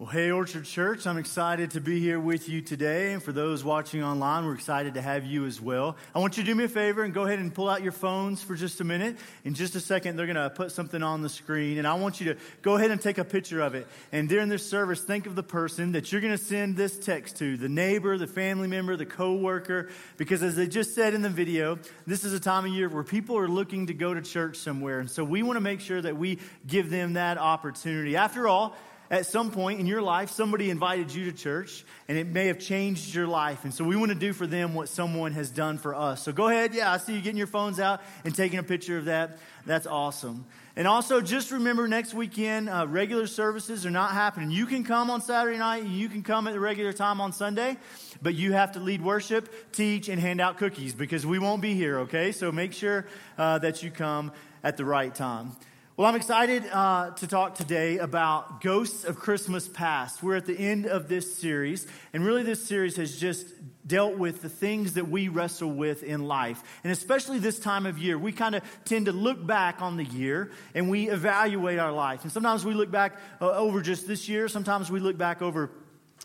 Well, hey, Orchard Church, I'm excited to be here with you today. And for those watching online, we're excited to have you as well. I want you to do me a favor and go ahead and pull out your phones for just a minute. In just a second, they're going to put something on the screen. And I want you to go ahead and take a picture of it. And during this service, think of the person that you're going to send this text to the neighbor, the family member, the coworker. Because as they just said in the video, this is a time of year where people are looking to go to church somewhere. And so we want to make sure that we give them that opportunity. After all, at some point in your life, somebody invited you to church and it may have changed your life. And so we want to do for them what someone has done for us. So go ahead. Yeah, I see you getting your phones out and taking a picture of that. That's awesome. And also, just remember next weekend, uh, regular services are not happening. You can come on Saturday night, you can come at the regular time on Sunday, but you have to lead worship, teach, and hand out cookies because we won't be here, okay? So make sure uh, that you come at the right time. Well, I'm excited uh, to talk today about Ghosts of Christmas Past. We're at the end of this series, and really, this series has just dealt with the things that we wrestle with in life. And especially this time of year, we kind of tend to look back on the year and we evaluate our life. And sometimes we look back uh, over just this year, sometimes we look back over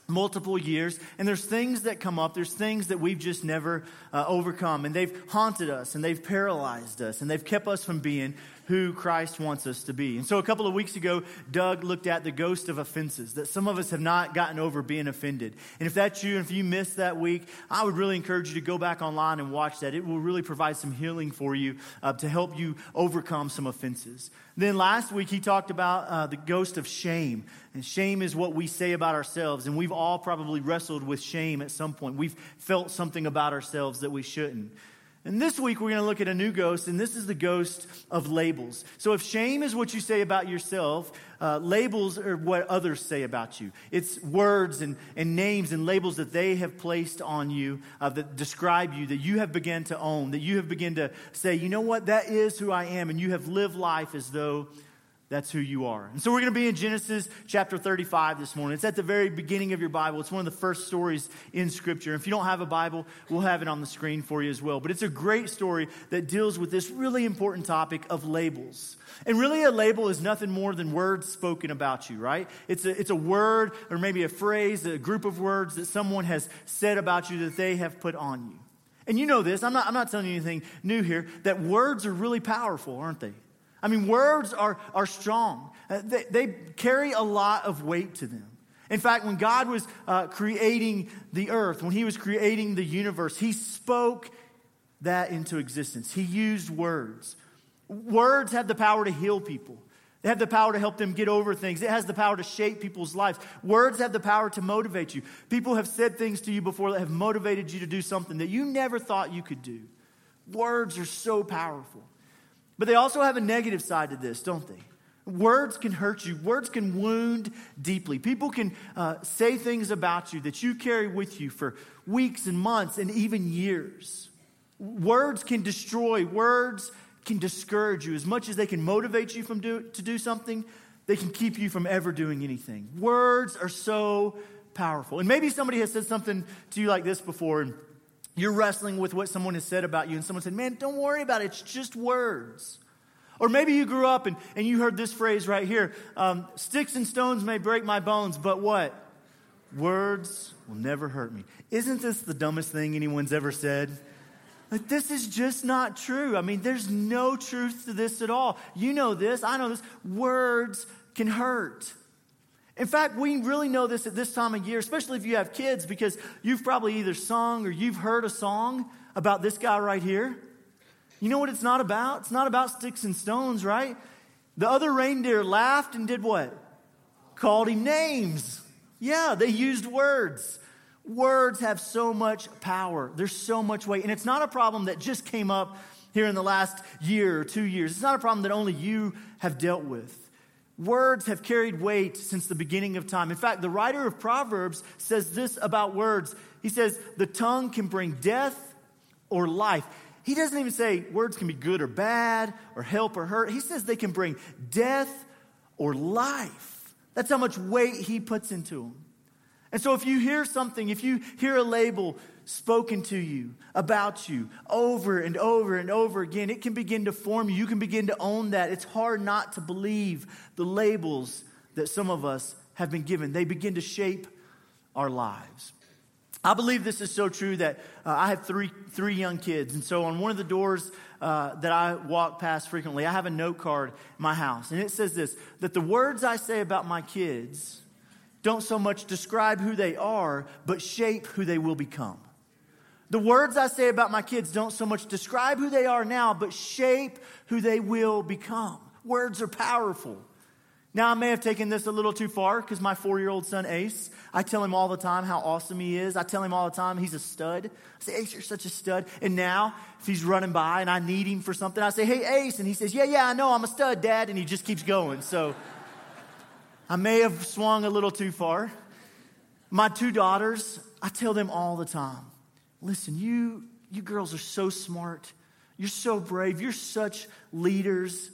multiple years and there's things that come up there's things that we've just never uh, overcome and they've haunted us and they've paralyzed us and they've kept us from being who Christ wants us to be. And so a couple of weeks ago, Doug looked at the ghost of offenses, that some of us have not gotten over being offended. And if that's you, and if you missed that week, I would really encourage you to go back online and watch that. It will really provide some healing for you uh, to help you overcome some offenses. Then last week, he talked about uh, the ghost of shame. And shame is what we say about ourselves. And we've all probably wrestled with shame at some point. We've felt something about ourselves that we shouldn't. And this week we're going to look at a new ghost, and this is the ghost of labels. So if shame is what you say about yourself, uh, labels are what others say about you. It's words and, and names and labels that they have placed on you uh, that describe you, that you have begun to own, that you have begun to say, you know what, that is who I am, and you have lived life as though that's who you are. And so we're going to be in Genesis chapter 35 this morning. It's at the very beginning of your Bible. It's one of the first stories in Scripture. If you don't have a Bible, we'll have it on the screen for you as well. But it's a great story that deals with this really important topic of labels. And really, a label is nothing more than words spoken about you, right? It's a, it's a word or maybe a phrase, a group of words that someone has said about you that they have put on you. And you know this, I'm not, I'm not telling you anything new here, that words are really powerful, aren't they? I mean, words are, are strong, uh, they, they, carry a lot of weight to them. In fact, when God was uh, creating the earth, when He was creating the universe, He spoke that into existence. He used words. Words have the power to heal people. They have the power to help them get over things. It has the power to shape people's lives. Words have the power to motivate you. People have said things to you before that have motivated you to do something that you never thought you could do. Words are so powerful. But they also have a negative side to this, don't they? Words can hurt you. Words can wound deeply. People can uh, say things about you that you carry with you for weeks and months and even years. Words can destroy. Words can discourage you. As much as they can motivate you from do, to do something, they can keep you from ever doing anything. Words are so powerful. And maybe somebody has said something to you like this before, and you're wrestling with what someone has said about you, and someone said, Man, don't worry about it. It's just words. Or maybe you grew up and, and you heard this phrase right here um, Sticks and stones may break my bones, but what? Words will never hurt me. Isn't this the dumbest thing anyone's ever said? This is just not true. I mean, there's no truth to this at all. You know this, I know this. Words can hurt. In fact, we really know this at this time of year, especially if you have kids, because you've probably either sung or you've heard a song about this guy right here. You know what it's not about? It's not about sticks and stones, right? The other reindeer laughed and did what? Called him names. Yeah, they used words. Words have so much power, there's so much weight. And it's not a problem that just came up here in the last year or two years. It's not a problem that only you have dealt with. Words have carried weight since the beginning of time. In fact, the writer of Proverbs says this about words. He says, The tongue can bring death or life. He doesn't even say words can be good or bad or help or hurt. He says they can bring death or life. That's how much weight he puts into them. And so if you hear something, if you hear a label spoken to you about you over and over and over again, it can begin to form you. You can begin to own that. It's hard not to believe the labels that some of us have been given, they begin to shape our lives. I believe this is so true that uh, I have three, three young kids. And so on one of the doors uh, that I walk past frequently, I have a note card in my house. And it says this that the words I say about my kids don't so much describe who they are, but shape who they will become. The words I say about my kids don't so much describe who they are now, but shape who they will become. Words are powerful. Now, I may have taken this a little too far because my four year old son, Ace, I tell him all the time how awesome he is. I tell him all the time he's a stud. I say, Ace, you're such a stud. And now, if he's running by and I need him for something, I say, Hey, Ace. And he says, Yeah, yeah, I know, I'm a stud, Dad. And he just keeps going. So I may have swung a little too far. My two daughters, I tell them all the time listen, you, you girls are so smart. You're so brave. You're such leaders.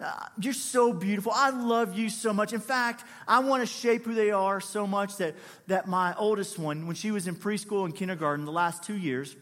Uh, you're so beautiful. I love you so much. In fact, I want to shape who they are so much that, that my oldest one, when she was in preschool and kindergarten the last two years,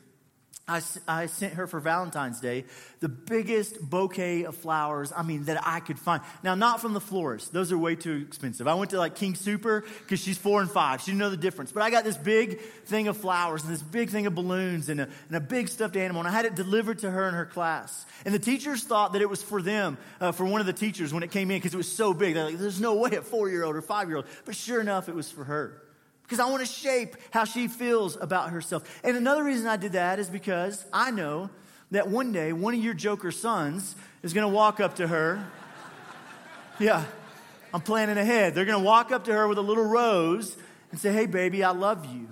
I, I sent her for Valentine's Day the biggest bouquet of flowers, I mean, that I could find. Now, not from the florist, those are way too expensive. I went to like King Soopers because she's four and five. She didn't know the difference. But I got this big thing of flowers and this big thing of balloons and a, and a big stuffed animal, and I had it delivered to her in her class. And the teachers thought that it was for them, uh, for one of the teachers when it came in because it was so big. They're like, there's no way a four year old or five year old. But sure enough, it was for her because I want to shape how she feels about herself. And another reason I did that is because I know that one day one of your Joker sons is going to walk up to her. Yeah, I'm planning ahead. They're going to walk up to her with a little rose and say, Hey, baby, I love you.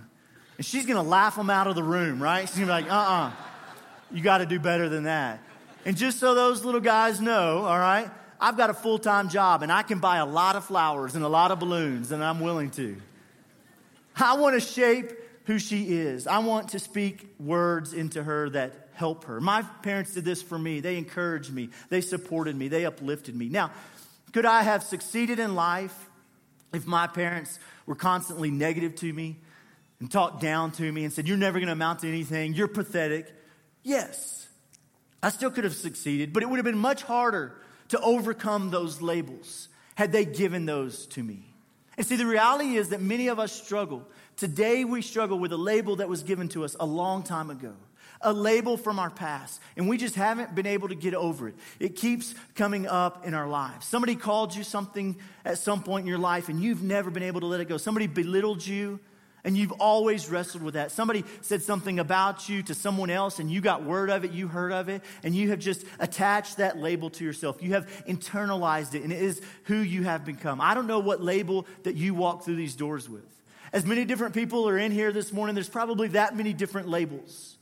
And she's going to laugh them out of the room, right? She's going to be like, Uh uh-uh, uh you got to do better than that. And just so those little guys know, all right, I've got a full time job and I can buy a lot of flowers and a lot of balloons, and I'm willing to. I want to shape who she is. I want to speak words into her that help her. My parents did this for me. They encouraged me, they supported me, they uplifted me. Now, could I have succeeded in life if my parents were constantly negative to me and talked down to me and said, You're never going to amount to anything, you're pathetic? Yes, I still could have succeeded, but it would have been much harder to overcome those labels had they given those to me. And see, the reality is that many of us struggle. Today, we struggle with a label that was given to us a long time ago, a label from our past, and we just haven't been able to get over it. It keeps coming up in our lives. Somebody called you something at some point in your life, and you've never been able to let it go. Somebody belittled you, and you've always wrestled with that. Somebody said something about you to someone else and you got word of it, you heard of it, and you have just attached that label to yourself. You have internalized it, and it is who you have become. I don't know what label that you walk through these doors with. As many different people are in here this morning, there's probably that many different labels.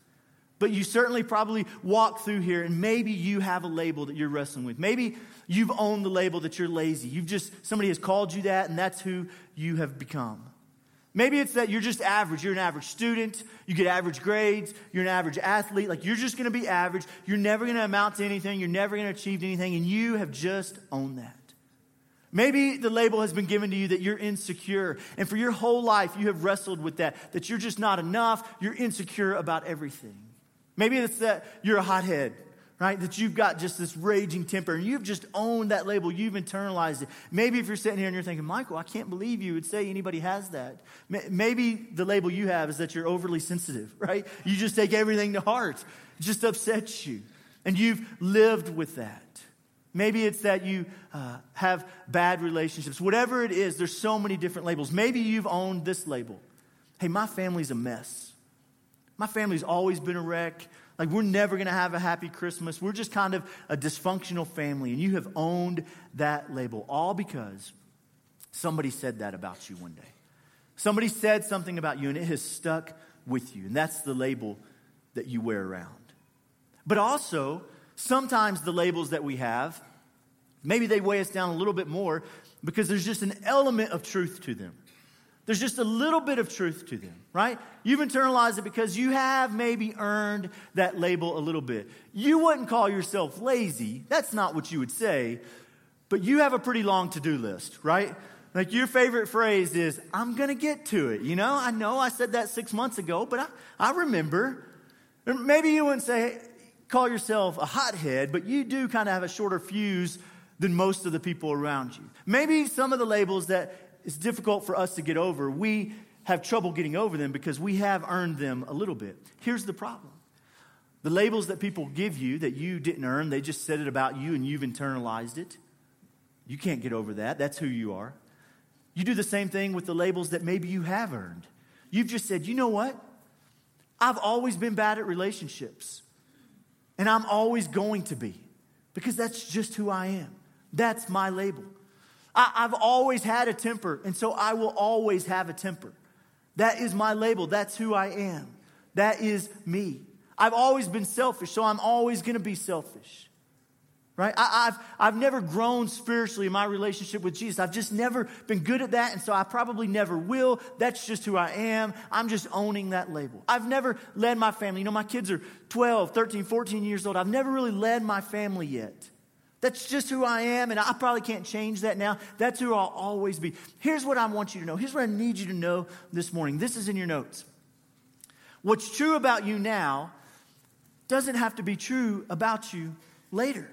But you certainly probably walk through here and maybe you have a label that you're wrestling with. Maybe you've owned the label that you're lazy. You've just, somebody has called you that and that's who you have become. Maybe it's that you're just average. You're an average student. You get average grades. You're an average athlete. Like you're just going to be average. You're never going to amount to anything. You're never going to achieve anything. And you have just owned that. Maybe the label has been given to you that you're insecure. And for your whole life, you have wrestled with that, that you're just not enough. You're insecure about everything. Maybe it's that you're a hothead right? That you've got just this raging temper and you've just owned that label, you've internalized it. Maybe if you're sitting here and you're thinking, Michael, I can't believe you would say anybody has that. Maybe the label you have is that you're overly sensitive, right? You just take everything to heart, it just upsets you. And you've lived with that. Maybe it's that you uh, have bad relationships. Whatever it is, there's so many different labels. Maybe you've owned this label. Hey, my family's a mess. My family's always been a wreck. Like, we're never going to have a happy Christmas. We're just kind of a dysfunctional family. And you have owned that label, all because somebody said that about you one day. Somebody said something about you, and it has stuck with you. And that's the label that you wear around. But also, sometimes the labels that we have, maybe they weigh us down a little bit more because there's just an element of truth to them. There's just a little bit of truth to them, right? You've internalized it because you have maybe earned that label a little bit. You wouldn't call yourself lazy. That's not what you would say. But you have a pretty long to do list, right? Like your favorite phrase is, I'm going to get to it. You know, I know I said that six months ago, but I, I remember. Maybe you wouldn't say, call yourself a hothead, but you do kind of have a shorter fuse than most of the people around you. Maybe some of the labels that it's difficult for us to get over, we have trouble getting over them because we have earned them a little bit. Here's the problem the labels that people give you that you didn't earn, they just said it about you and you've internalized it. You can't get over that. That's who you are. You do the same thing with the labels that maybe you have earned. You've just said, you know what? I've always been bad at relationships, and I'm always going to be because that's just who I am. That's my label. I, have always had a temper, and so I will always have a temper. That is my label. That's who I am. That is me. I've always been selfish, so I'm always going to be selfish. Right? I, have I've never grown spiritually in my relationship with Jesus. I've just never been good at that, and so I probably never will. That's just who I am. I'm just owning that label. I've never led my family. You know, my kids are 12, 13, 14 years old. I've never really led my family yet. That's just who I am, and I probably can't change that now. That's who I'll always be. Here's what I want you to know. Here's what I need you to know this morning. This is in your notes. What's true about you now doesn't have to be true about you later.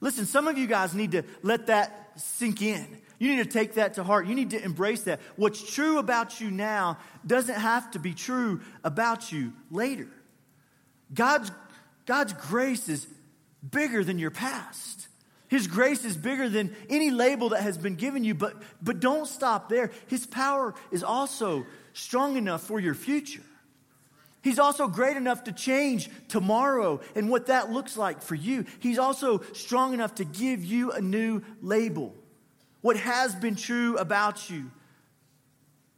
Listen, some of you guys need to let that sink in. You need to take that to heart. You need to embrace that. What's true about you now doesn't have to be true about you later. God's, God's grace is bigger than your past. His grace is bigger than any label that has been given you, but, but don't stop there. His power is also strong enough for your future. He's also great enough to change tomorrow and what that looks like for you. He's also strong enough to give you a new label. What has been true about you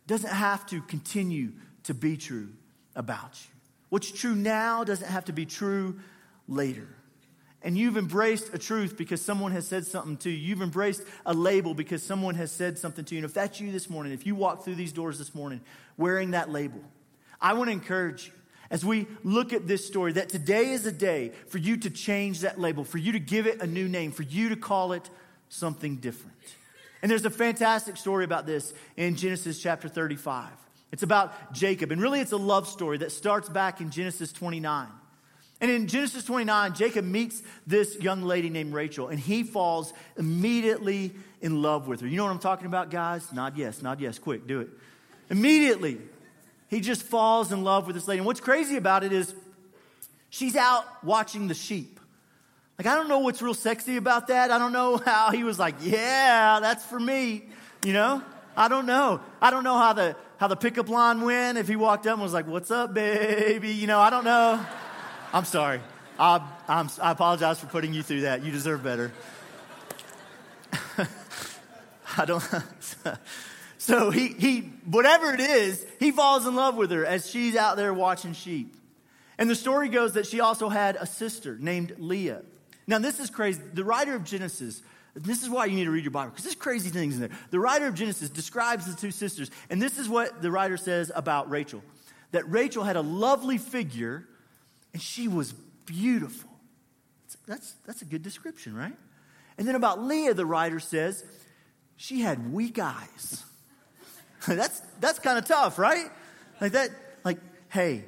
doesn't have to continue to be true about you. What's true now doesn't have to be true later. And you've embraced a truth because someone has said something to you. You've embraced a label because someone has said something to you. And if that's you this morning, if you walk through these doors this morning wearing that label, I want to encourage you as we look at this story that today is a day for you to change that label, for you to give it a new name, for you to call it something different. And there's a fantastic story about this in Genesis chapter 35. It's about Jacob, and really it's a love story that starts back in Genesis 29. And in Genesis 29, Jacob meets this young lady named Rachel, and he falls immediately in love with her. You know what I'm talking about, guys? Nod yes, nod yes, quick, do it. Immediately, he just falls in love with this lady. And what's crazy about it is she's out watching the sheep. Like, I don't know what's real sexy about that. I don't know how he was like, yeah, that's for me. You know? I don't know. I don't know how the how the pickup line went. If he walked up and was like, "What's up, baby?" You know, I don't know. I'm sorry. I, I'm, I apologize for putting you through that. You deserve better. I don't. So he, he, whatever it is, he falls in love with her as she's out there watching sheep. And the story goes that she also had a sister named Leah. Now, this is crazy. The writer of Genesis, this is why you need to read your Bible, because there's crazy things in there. The writer of Genesis describes the two sisters, and this is what the writer says about Rachel that Rachel had a lovely figure, and she was beautiful. That's, that's a good description, right? And then about Leah, the writer says, she had weak eyes. that's that's kind of tough, right? Like that, like, hey,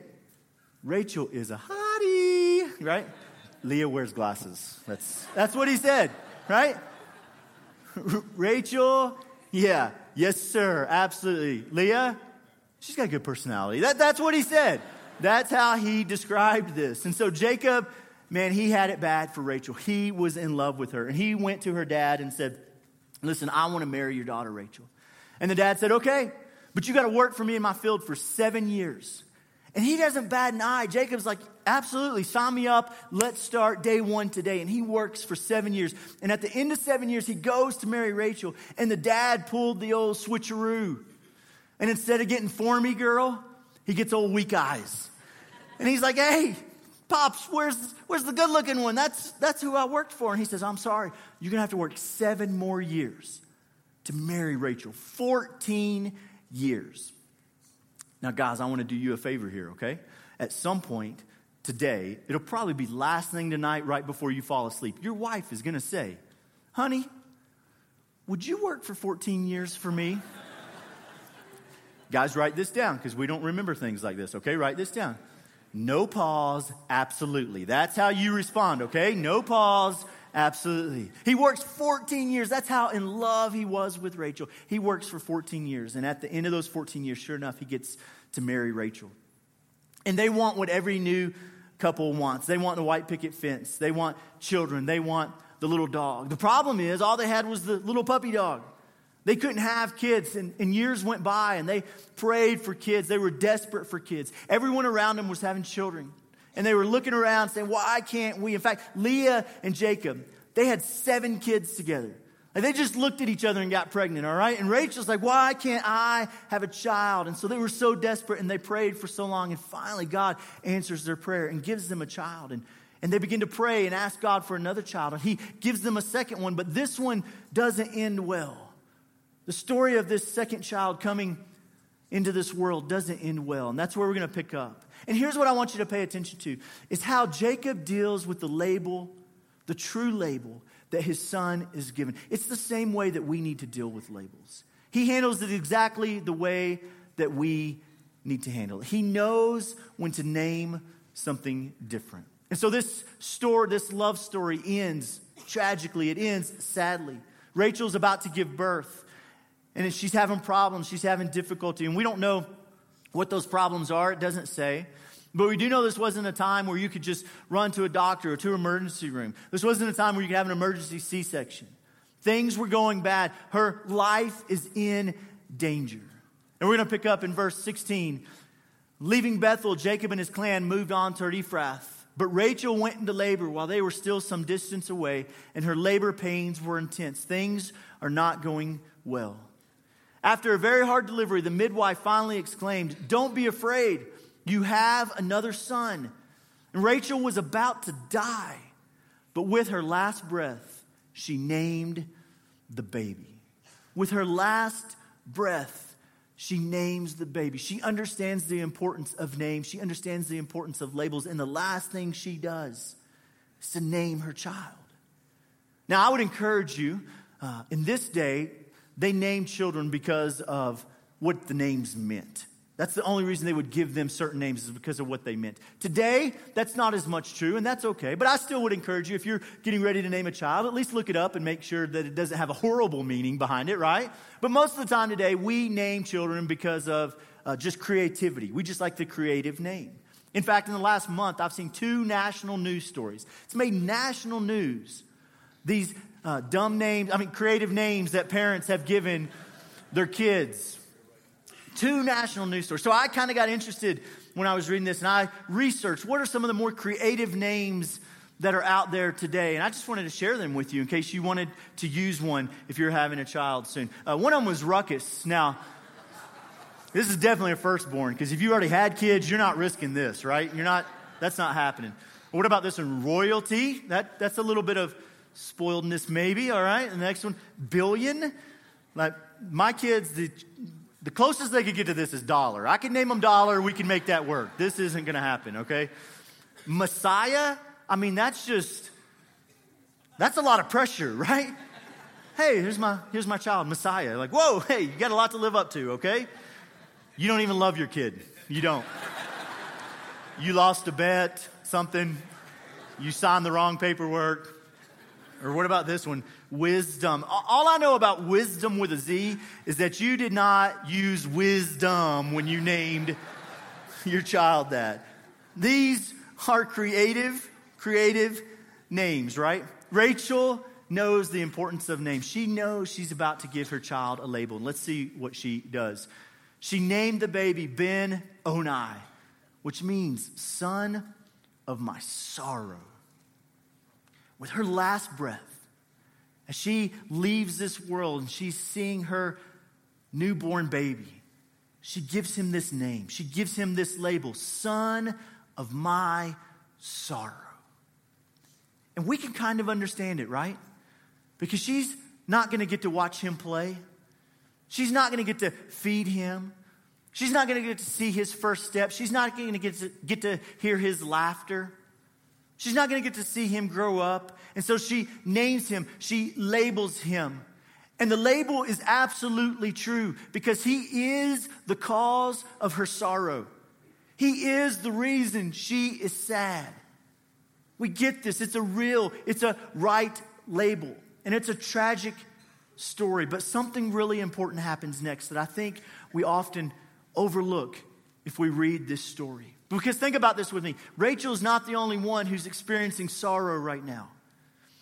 Rachel is a hottie, right? Leah wears glasses. That's that's what he said, right? Rachel, yeah, yes, sir, absolutely. Leah, she's got a good personality. That, that's what he said. That's how he described this. And so Jacob, man, he had it bad for Rachel. He was in love with her. And he went to her dad and said, Listen, I want to marry your daughter, Rachel. And the dad said, Okay, but you got to work for me in my field for seven years. And he doesn't bat an eye. Jacob's like, absolutely, sign me up. Let's start day one today. And he works for seven years. And at the end of seven years, he goes to marry Rachel. And the dad pulled the old switcheroo. And instead of getting for me, girl, he gets old weak eyes. And he's like, hey, Pops, where's, where's the good looking one? That's, that's who I worked for. And he says, I'm sorry, you're going to have to work seven more years to marry Rachel. 14 years. Now, guys, I want to do you a favor here, okay? At some point today, it'll probably be last thing tonight, right before you fall asleep. Your wife is going to say, Honey, would you work for 14 years for me? Guys, write this down because we don't remember things like this, okay? Write this down. No pause, absolutely. That's how you respond, okay? No pause, Absolutely. He works 14 years. That's how in love he was with Rachel. He works for 14 years. And at the end of those 14 years, sure enough, he gets to marry Rachel. And they want what every new couple wants they want the white picket fence, they want children, they want the little dog. The problem is, all they had was the little puppy dog. They couldn't have kids, and, and, years went by, and they prayed for kids. They were desperate for kids. Everyone around them was having children. And they were looking around saying, Why can't we? In fact, Leah and Jacob, they had seven kids together. And they just looked at each other and got pregnant, all right? And Rachel's like, Why can't I have a child? And so they were so desperate and they prayed for so long. And finally, God answers their prayer and gives them a child. And, and they begin to pray and ask God for another child. And He gives them a second one, but this one doesn't end well. The story of this second child coming into this world doesn't end well. And that's where we're going to pick up. And here's what I want you to pay attention to is how Jacob deals with the label, the true label that his son is given. It's the same way that we need to deal with labels. He handles it exactly the way that we need to handle it. He knows when to name something different. And so this story, this love story ends tragically. It ends sadly. Rachel's about to give birth and she's having problems, she's having difficulty, and we don't know what those problems are, it doesn't say. But we do know this wasn't a time where you could just run to a doctor or to an emergency room. This wasn't a time where you could have an emergency C section. Things were going bad. Her life is in danger. And we're going to pick up in verse 16. Leaving Bethel, Jacob and his clan moved on to Ephrath. But Rachel went into labor while they were still some distance away, and her labor pains were intense. Things are not going well. After a very hard delivery, the midwife finally exclaimed, Don't be afraid. You have another son. And Rachel was about to die, but with her last breath, she named the baby. With her last breath, she names the baby. She understands the importance of names, she understands the importance of labels, and the last thing she does is to name her child. Now, I would encourage you uh, in this day, they named children because of what the names meant. That's the only reason they would give them certain names is because of what they meant. Today, that's not as much true, and that's okay. But I still would encourage you, if you're getting ready to name a child, at least look it up and make sure that it doesn't have a horrible meaning behind it, right? But most of the time today, we name children because of uh, just creativity. We just like the creative name. In fact, in the last month, I've seen two national news stories. It's made national news. These uh, dumb names, I mean, creative names that parents have given their kids. Two national news stories. So I kind of got interested when I was reading this and I researched what are some of the more creative names that are out there today. And I just wanted to share them with you in case you wanted to use one if you're having a child soon. Uh, one of them was Ruckus. Now, this is definitely a firstborn because if you already had kids, you're not risking this, right? You're not, that's not happening. What about this one? Royalty? That, that's a little bit of spoiledness, maybe, all right? The next one, billion. Like, my kids, the, the closest they could get to this is dollar. I can name them dollar, we can make that work. This isn't to happen, okay? Messiah, I mean, that's just, that's a lot of pressure, right? Hey, here's my, here's my child, Messiah. Like, whoa, hey, you got a lot to live up to, okay? You don't even love your kid. You don't. You lost a bet, something. You signed the wrong paperwork. Or what about this one? Wisdom. All I know about wisdom with a Z is that you did not use wisdom when you named your child that. These are creative, creative names, right? Rachel knows the importance of names. She knows she's about to give her child a label. And let's see what she does. She named the baby Ben Oni, which means son of my sorrow with her last breath, as she leaves this world and she's seeing her newborn baby, she gives him this name. She gives him this label, Son of my sorrow. And we can kind of understand it, right? Because she's not going to get to watch him play. She's not going to get to feed him. She's not going to get to see his first step. She's not going to get to get to hear his laughter. She's not going to get to see him grow up. And so she names him, she labels him. And the label is absolutely true because he is the cause of her sorrow. He is the reason she is sad. We get this. It's a real, it's a right label. And it's a tragic story, but something really important happens next that I think we often overlook if we read this story. Because think about this with me Rachel is not the only one who's experiencing sorrow right now.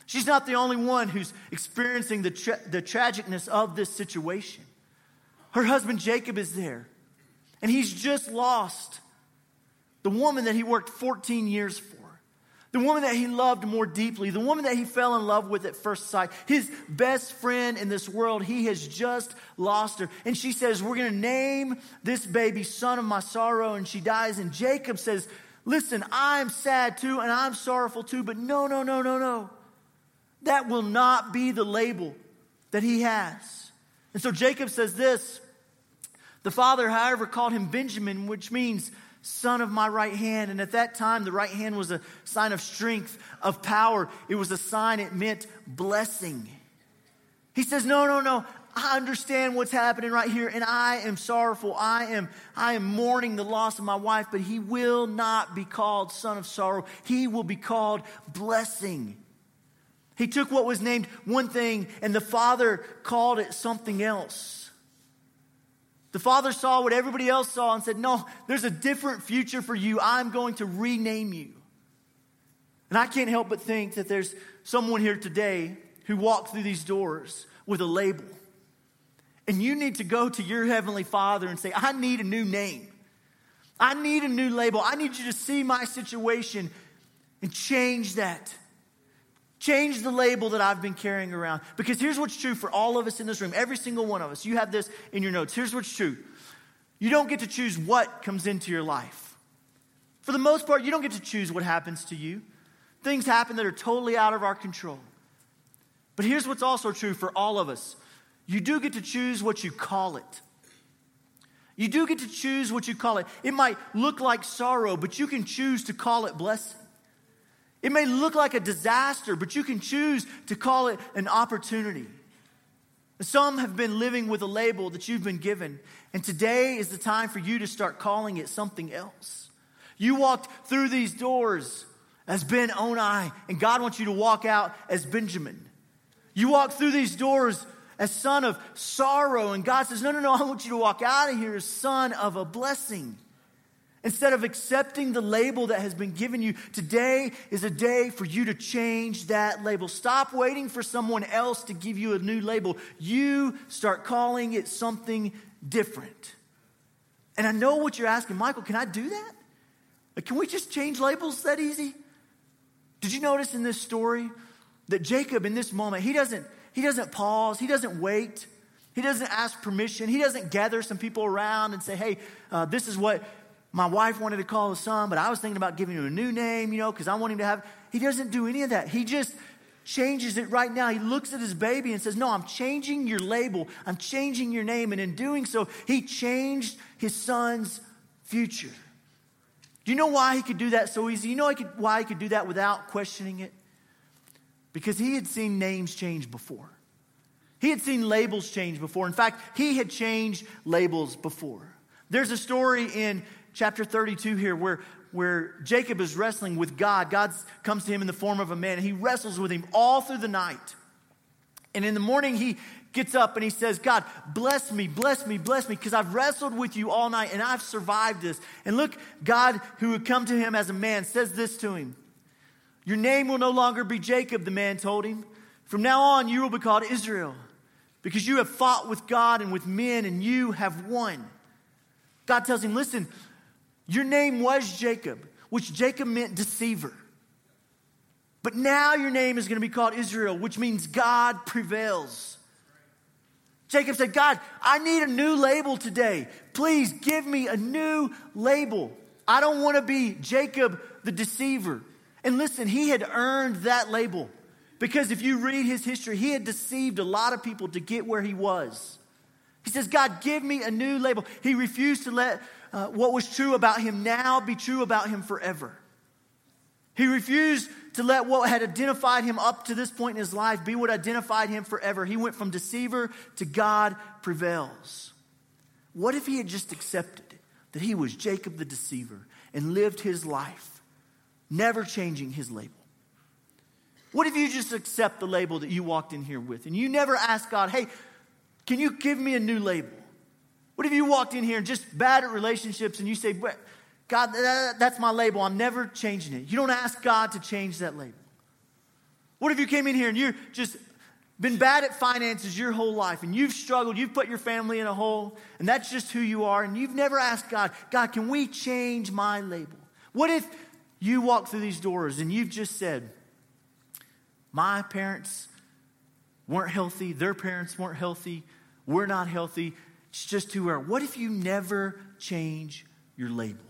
She's not the only one who's experiencing the, tra- the tragicness of this situation. Her husband Jacob is there, and he's just lost the woman that he worked 14 years for. The woman that he loved more deeply, the woman that he fell in love with at first sight, his best friend in this world, he has just lost her. And she says, We're going to name this baby son of my sorrow. And she dies. And Jacob says, Listen, I'm sad too, and I'm sorrowful too, but no, no, no, no, no. That will not be the label that he has. And so Jacob says this The father, however, called him Benjamin, which means son of my right hand. And at that time, the right hand was a sign of strength, of power. It was a sign, it meant blessing. He says, No, no, no. I understand what's happening right here, and I am sorrowful. I am, I am mourning the loss of my wife, but he will not be called son of sorrow. He will be called blessing. He took what was named one thing, and the father called it something else. The father saw what everybody else saw and said, No, there's a different future for you. I'm going to rename you. And I can't help but think that there's someone here today who walked through these doors with a label. And you need to go to your heavenly father and say, I need a new name. I need a new label. I need you to see my situation and change that. Change the label that I've been carrying around. Because here's what's true for all of us in this room, every single one of us. You have this in your notes. Here's what's true you don't get to choose what comes into your life. For the most part, you don't get to choose what happens to you. Things happen that are totally out of our control. But here's what's also true for all of us you do get to choose what you call it. You do get to choose what you call it. It might look like sorrow, but you can choose to call it blessing. It may look like a disaster, but you can choose to call it an opportunity. Some have been living with a label that you've been given, and today is the time for you to start calling it something else. You walked through these doors as Ben Oni, and God wants you to walk out as Benjamin. You walked through these doors as son of sorrow, and God says, No, no, no, I want you to walk out of here as son of a blessing. Instead of accepting the label that has been given you, today is a day for you to change that label. Stop waiting for someone else to give you a new label. You start calling it something different. And I know what you're asking, Michael, can I do that? Can we just change labels that easy? Did you notice in this story that Jacob, in this moment, he doesn't, he doesn't pause, he doesn't wait. He doesn't ask permission. He doesn't gather some people around and say, hey, uh, this is what my wife wanted to call his son, but I was thinking about giving him a new name, you know, because I want him to have. He doesn't do any of that. He just changes it right now. He looks at his baby and says, No, I'm changing your label. I'm changing your name. And in doing so, he changed his son's future. Do you know why he could do that so easy? You know why he could do that without questioning it? Because he had seen names change before. He had seen labels change before. In fact, he had changed labels before. There's a story in chapter 32 here where, where Jacob is wrestling with God. God comes to him in the form of a man, and he wrestles with him all through the night. And in the morning, he gets up and he says, God, bless me, bless me, bless me, because I've wrestled with you all night and I've survived this. And look, God, who would come to him as a man, says this to him Your name will no longer be Jacob, the man told him. From now on, you will be called Israel, because you have fought with God and with men, and you have won. God tells him, Listen, your name was Jacob, which Jacob meant deceiver. But now your name is going to be called Israel, which means God prevails. Jacob said, God, I need a new label today. Please give me a new label. I don't want to be Jacob the deceiver. And listen, he had earned that label because if you read his history, he had deceived a lot of people to get where he was. He says, God, give me a new label. He refused to let uh, what was true about him now be true about him forever. He refused to let what had identified him up to this point in his life be what identified him forever. He went from deceiver to God prevails. What if he had just accepted that he was Jacob the deceiver and lived his life, never changing his label? What if you just accept the label that you walked in here with and you never ask God, hey, can you give me a new label? What if you walked in here and just bad at relationships and you say, God, that's my label. I'm never changing it. You don't ask God to change that label. What if you came in here and you're just been bad at finances your whole life and you've struggled, you've put your family in a hole, and that's just who you are, and you've never asked God, God, can we change my label? What if you walk through these doors and you've just said, My parents weren't healthy, their parents weren't healthy, we're not healthy, it's just who we are. What if you never change your label?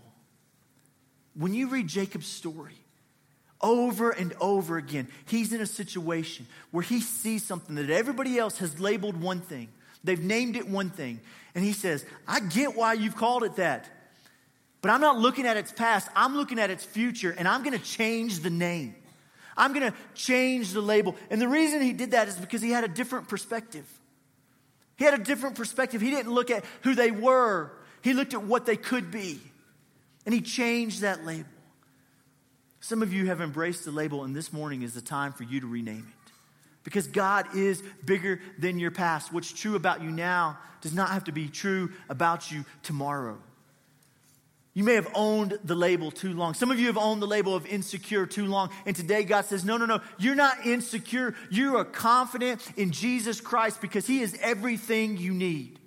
When you read Jacob's story, over and over again, he's in a situation where he sees something that everybody else has labeled one thing. They've named it one thing. And he says, I get why you've called it that. But I'm not looking at its past, I'm looking at its future, and I'm going to change the name. I'm going to change the label. And the reason he did that is because he had a different perspective. He had a different perspective. He didn't look at who they were, he looked at what they could be. And he changed that label. Some of you have embraced the label, and this morning is the time for you to rename it. Because God is bigger than your past. What's true about you now does not have to be true about you tomorrow. You may have owned the label too long. Some of you have owned the label of insecure too long. And today God says, no, no, no, you're not insecure. You are confident in Jesus Christ because He is everything you need.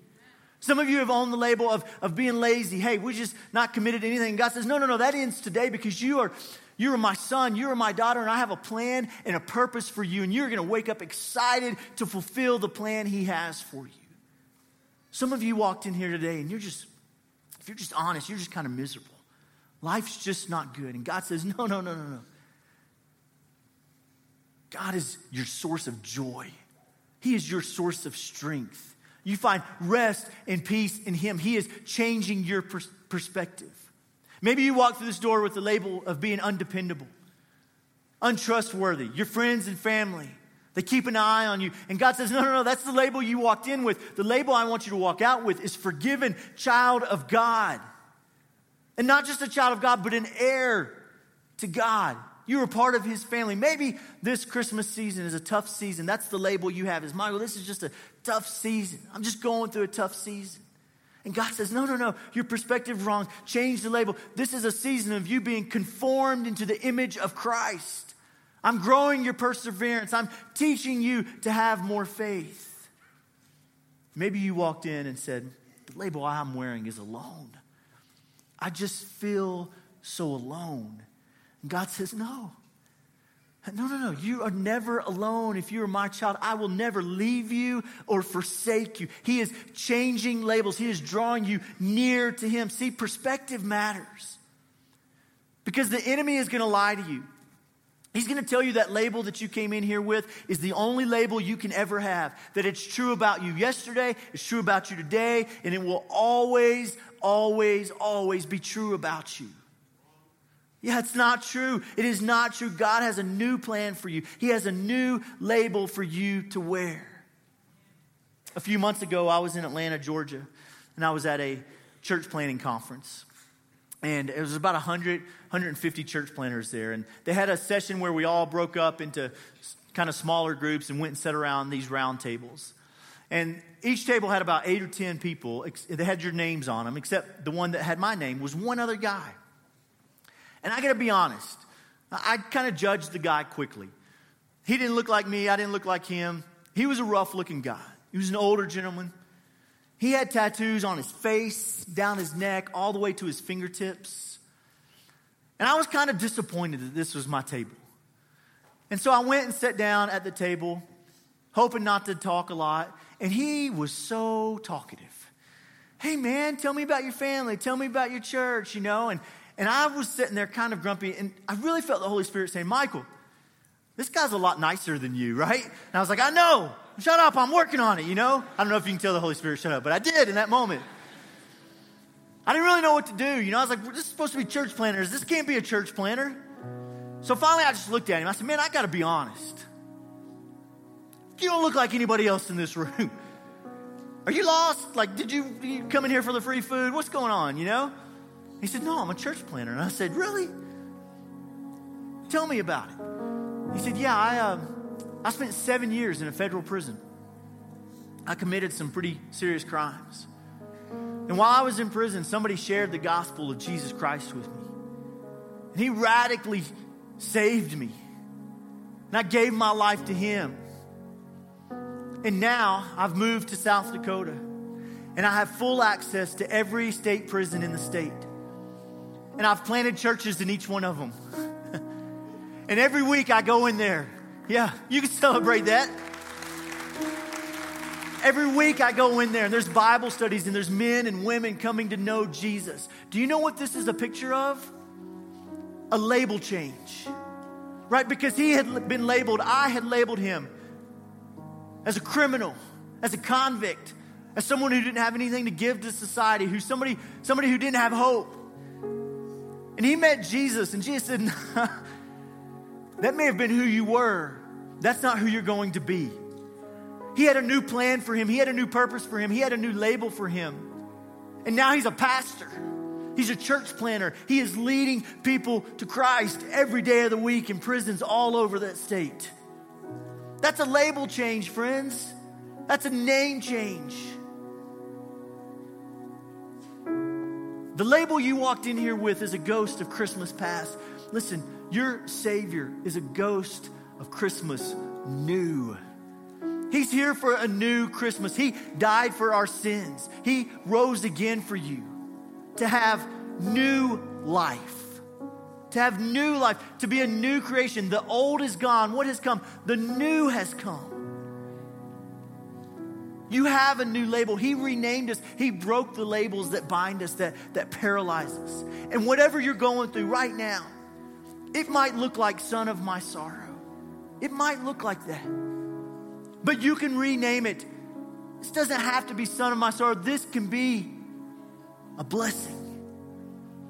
Some of you have owned the label of, of being lazy. Hey, we're just not committed to anything. And God says, no, no, no, that ends today because you are you are my son, you are my daughter, and I have a plan and a purpose for you, and you're going to wake up excited to fulfill the plan He has for you. Some of you walked in here today and you're just, if you're just honest, you're just kind of miserable. Life's just not good. And God says, no, no, no, no, no. God is your source of joy, He is your source of strength. You find rest and peace in Him. He is changing your pers- perspective. Maybe you walk through this door with the label of being undependable, untrustworthy. Your friends and family, they keep an eye on you. And God says, No, no, no, that's the label you walked in with. The label I want you to walk out with is forgiven child of God. And not just a child of God, but an heir to God. You are part of his family. Maybe this Christmas season is a tough season. That's the label you have is Michael, this is just a tough season. I'm just going through a tough season. And God says, No, no, no, your perspective wrong. Change the label. This is a season of you being conformed into the image of Christ. I'm growing your perseverance. I'm teaching you to have more faith. Maybe you walked in and said, The label I'm wearing is alone. I just feel so alone. And God says, No. No, no, no. You are never alone. If you are my child, I will never leave you or forsake you. He is changing labels, He is drawing you near to Him. See, perspective matters because the enemy is going to lie to you. He's going to tell you that label that you came in here with is the only label you can ever have. That it's true about you yesterday, it's true about you today, and it will always, always, always be true about you. Yeah, it's not true. It is not true. God has a new plan for you, He has a new label for you to wear. A few months ago, I was in Atlanta, Georgia, and I was at a church planting conference. And it was about 100, 150 church planters there. And they had a session where we all broke up into kind of smaller groups and went and sat around these round tables. And each table had about eight or 10 people. They had your names on them, except the one that had my name was one other guy. And I got to be honest, I kind of judged the guy quickly. He didn't look like me, I didn't look like him. He was a rough looking guy. He was an older gentleman. He had tattoos on his face, down his neck, all the way to his fingertips. And I was kind of disappointed that this was my table. And so I went and sat down at the table, hoping not to talk a lot. And he was so talkative. Hey, man, tell me about your family. Tell me about your church, you know. And and I was sitting there kind of grumpy, and I really felt the Holy Spirit saying, Michael, this guy's a lot nicer than you, right? And I was like, I know. Shut up. I'm working on it, you know? I don't know if you can tell the Holy Spirit shut up, but I did in that moment. I didn't really know what to do. You know, I was like, this is supposed to be church planners. This can't be a church planter. So finally, I just looked at him. I said, man, I got to be honest. You don't look like anybody else in this room. Are you lost? Like, did you, you come in here for the free food? What's going on, you know? He said, No, I'm a church planter. And I said, Really? Tell me about it. He said, Yeah, I, uh, I spent seven years in a federal prison. I committed some pretty serious crimes. And while I was in prison, somebody shared the gospel of Jesus Christ with me. And he radically saved me. And I gave my life to him. And now I've moved to South Dakota. And I have full access to every state prison in the state. And I've planted churches in each one of them. And every week I go in there. Yeah, you can celebrate that. Every week I go in there and there's Bible studies and there's men and women coming to know Jesus. Do you know what this is a picture of? A label change. Right? Because he had been labeled, I had labeled him as a criminal, as a convict, as someone who didn't have anything to give to society, who's somebody, somebody who didn't have hope. And he met Jesus, and Jesus said, That may have been who you were. That's not who you're going to be. He had a new plan for him, he had a new purpose for him, he had a new label for him. And now he's a pastor. He's a church planter. He is leading people to Christ every day of the week in prisons all over that state. That's a label change, friends. That's a name change. The label you walked in here with is a ghost of Christmas past. Listen, your Savior is a ghost of Christmas new. He's here for a new Christmas. He died for our sins. He rose again for you to have new life. To have new life, to be a new creation. The old is gone. What has come? The new has come. You have a new label. He renamed us. He broke the labels that bind us, that, that paralyze us. And whatever you're going through right now, it might look like son of my sorrow. It might look like that. But you can rename it. This doesn't have to be son of my sorrow. This can be a blessing.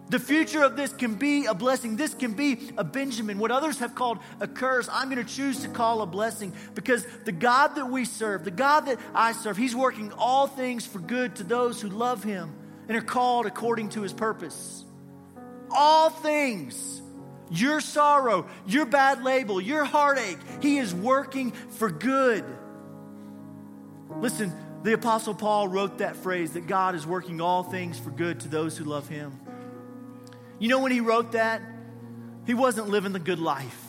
The future of this can be a blessing. This can be a Benjamin. What others have called a curse, I'm going to choose to call a blessing because the God that we serve, the God that I serve, He's working all things for good to those who love Him and are called according to His purpose. All things. Your sorrow, your bad label, your heartache, He is working for good. Listen, the Apostle Paul wrote that phrase that God is working all things for good to those who love him. You know, when he wrote that, he wasn't living the good life.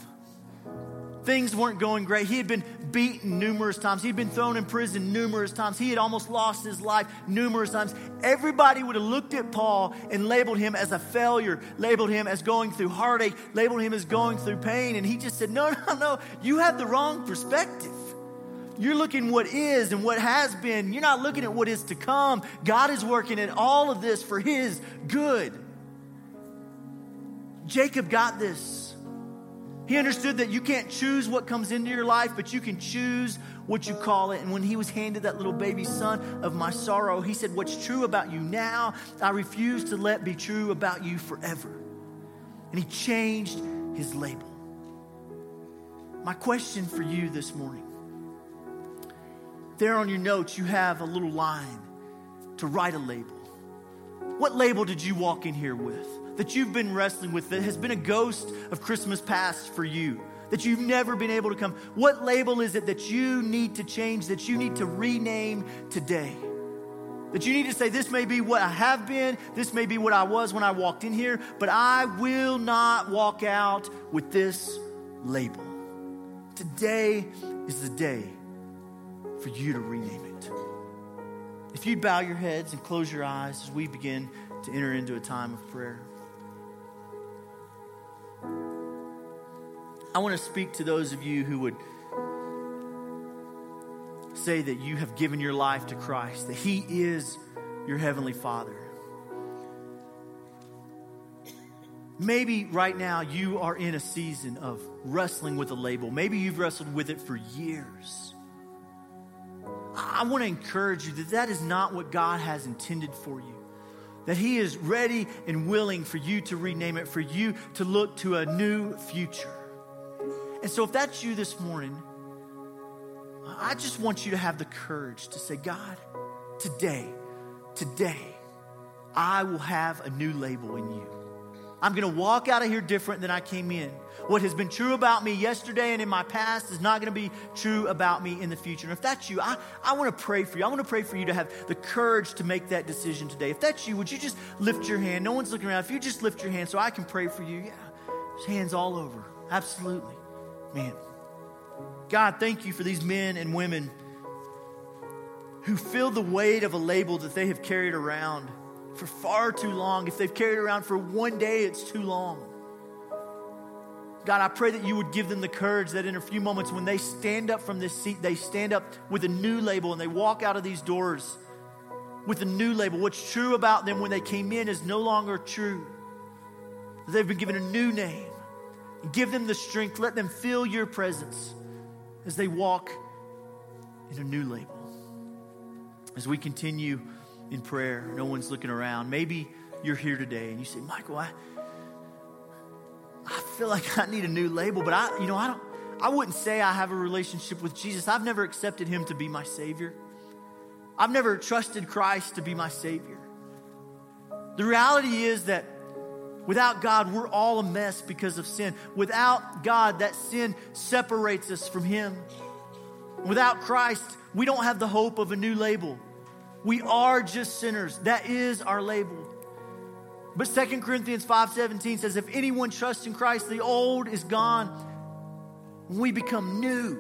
Things weren't going great. He had been beaten numerous times. He'd been thrown in prison numerous times. He had almost lost his life numerous times. Everybody would have looked at Paul and labeled him as a failure, labeled him as going through heartache, labeled him as going through pain. And he just said, No, no, no, you have the wrong perspective. You're looking what is and what has been. You're not looking at what is to come. God is working in all of this for his good. Jacob got this. He understood that you can't choose what comes into your life, but you can choose what you call it. And when he was handed that little baby son of my sorrow, he said, What's true about you now, I refuse to let be true about you forever. And he changed his label. My question for you this morning there on your notes, you have a little line to write a label. What label did you walk in here with that you've been wrestling with that has been a ghost of Christmas past for you? That you've never been able to come? What label is it that you need to change, that you need to rename today? That you need to say, This may be what I have been, this may be what I was when I walked in here, but I will not walk out with this label. Today is the day for you to rename it. If you'd bow your heads and close your eyes as we begin to enter into a time of prayer. I want to speak to those of you who would say that you have given your life to Christ, that He is your Heavenly Father. Maybe right now you are in a season of wrestling with a label. Maybe you've wrestled with it for years. I want to encourage you that that is not what God has intended for you. That He is ready and willing for you to rename it, for you to look to a new future. And so, if that's you this morning, I just want you to have the courage to say, God, today, today, I will have a new label in you. I'm going to walk out of here different than I came in. What has been true about me yesterday and in my past is not going to be true about me in the future. And if that's you, I, I want to pray for you. I want to pray for you to have the courage to make that decision today. If that's you, would you just lift your hand? No one's looking around. If you just lift your hand so I can pray for you. Yeah, there's hands all over. Absolutely. Man. God, thank you for these men and women who feel the weight of a label that they have carried around for far too long. If they've carried around for one day, it's too long. God, I pray that you would give them the courage that in a few moments, when they stand up from this seat, they stand up with a new label and they walk out of these doors with a new label. What's true about them when they came in is no longer true. They've been given a new name. Give them the strength. Let them feel your presence as they walk in a new label. As we continue in prayer, no one's looking around. Maybe you're here today and you say, Michael, I I feel like I need a new label, but I, you know, I don't, I wouldn't say I have a relationship with Jesus. I've never accepted him to be my Savior. I've never trusted Christ to be my Savior. The reality is that without God, we're all a mess because of sin. Without God, that sin separates us from Him. Without Christ, we don't have the hope of a new label. We are just sinners. That is our label. But 2 Corinthians 5:17 says if anyone trusts in Christ, the old is gone. We become new.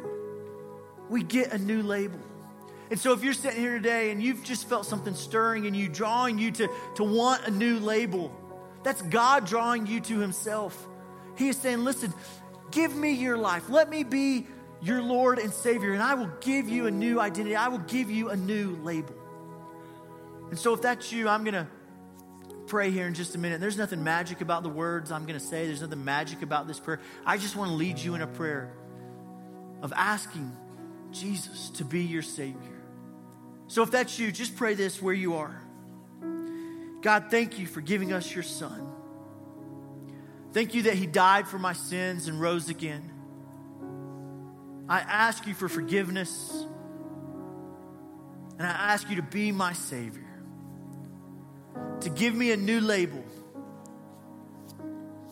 We get a new label. And so if you're sitting here today and you've just felt something stirring in you, drawing you to, to want a new label, that's God drawing you to himself. He is saying, listen, give me your life. Let me be your Lord and Savior, and I will give you a new identity. I will give you a new label. And so if that's you, I'm going to pray here in just a minute. There's nothing magic about the words I'm going to say, there's nothing magic about this prayer. I just want to lead you in a prayer of asking Jesus to be your Savior. So if that's you, just pray this where you are. God, thank you for giving us your Son. Thank you that He died for my sins and rose again. I ask you for forgiveness, and I ask you to be my Savior to give me a new label,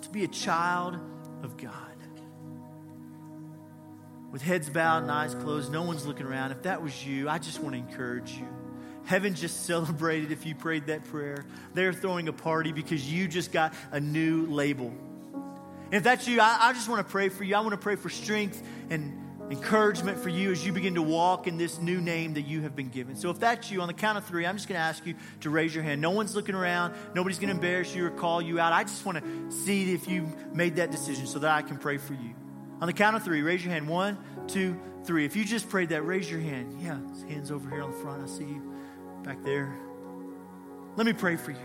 to be a child of God. With heads bowed and eyes closed, no one's looking around. If that was you, I just want to encourage you. Heaven just celebrated if you prayed that prayer. They're throwing a party because you just got a new label. And if that's you, I, I just want to pray for you. I want to pray for strength and encouragement for you as you begin to walk in this new name that you have been given. So if that's you, on the count of three, I'm just going to ask you to raise your hand. No one's looking around. Nobody's going to embarrass you or call you out. I just want to see if you made that decision so that I can pray for you. On the count of three, raise your hand. One, two, three. If you just prayed that, raise your hand. Yeah, hands over here on the front. I see you back there. Let me pray for you.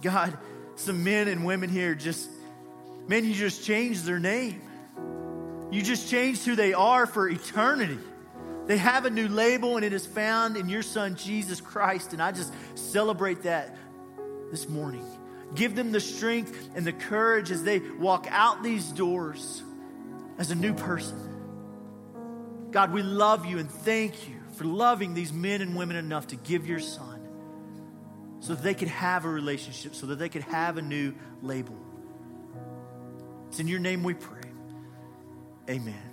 God, some men and women here just, man, you just changed their name. You just changed who they are for eternity. They have a new label, and it is found in your Son, Jesus Christ. And I just celebrate that this morning. Give them the strength and the courage as they walk out these doors as a new person. God, we love you and thank you for loving these men and women enough to give your Son so that they could have a relationship, so that they could have a new label. It's in your name we pray. Amen.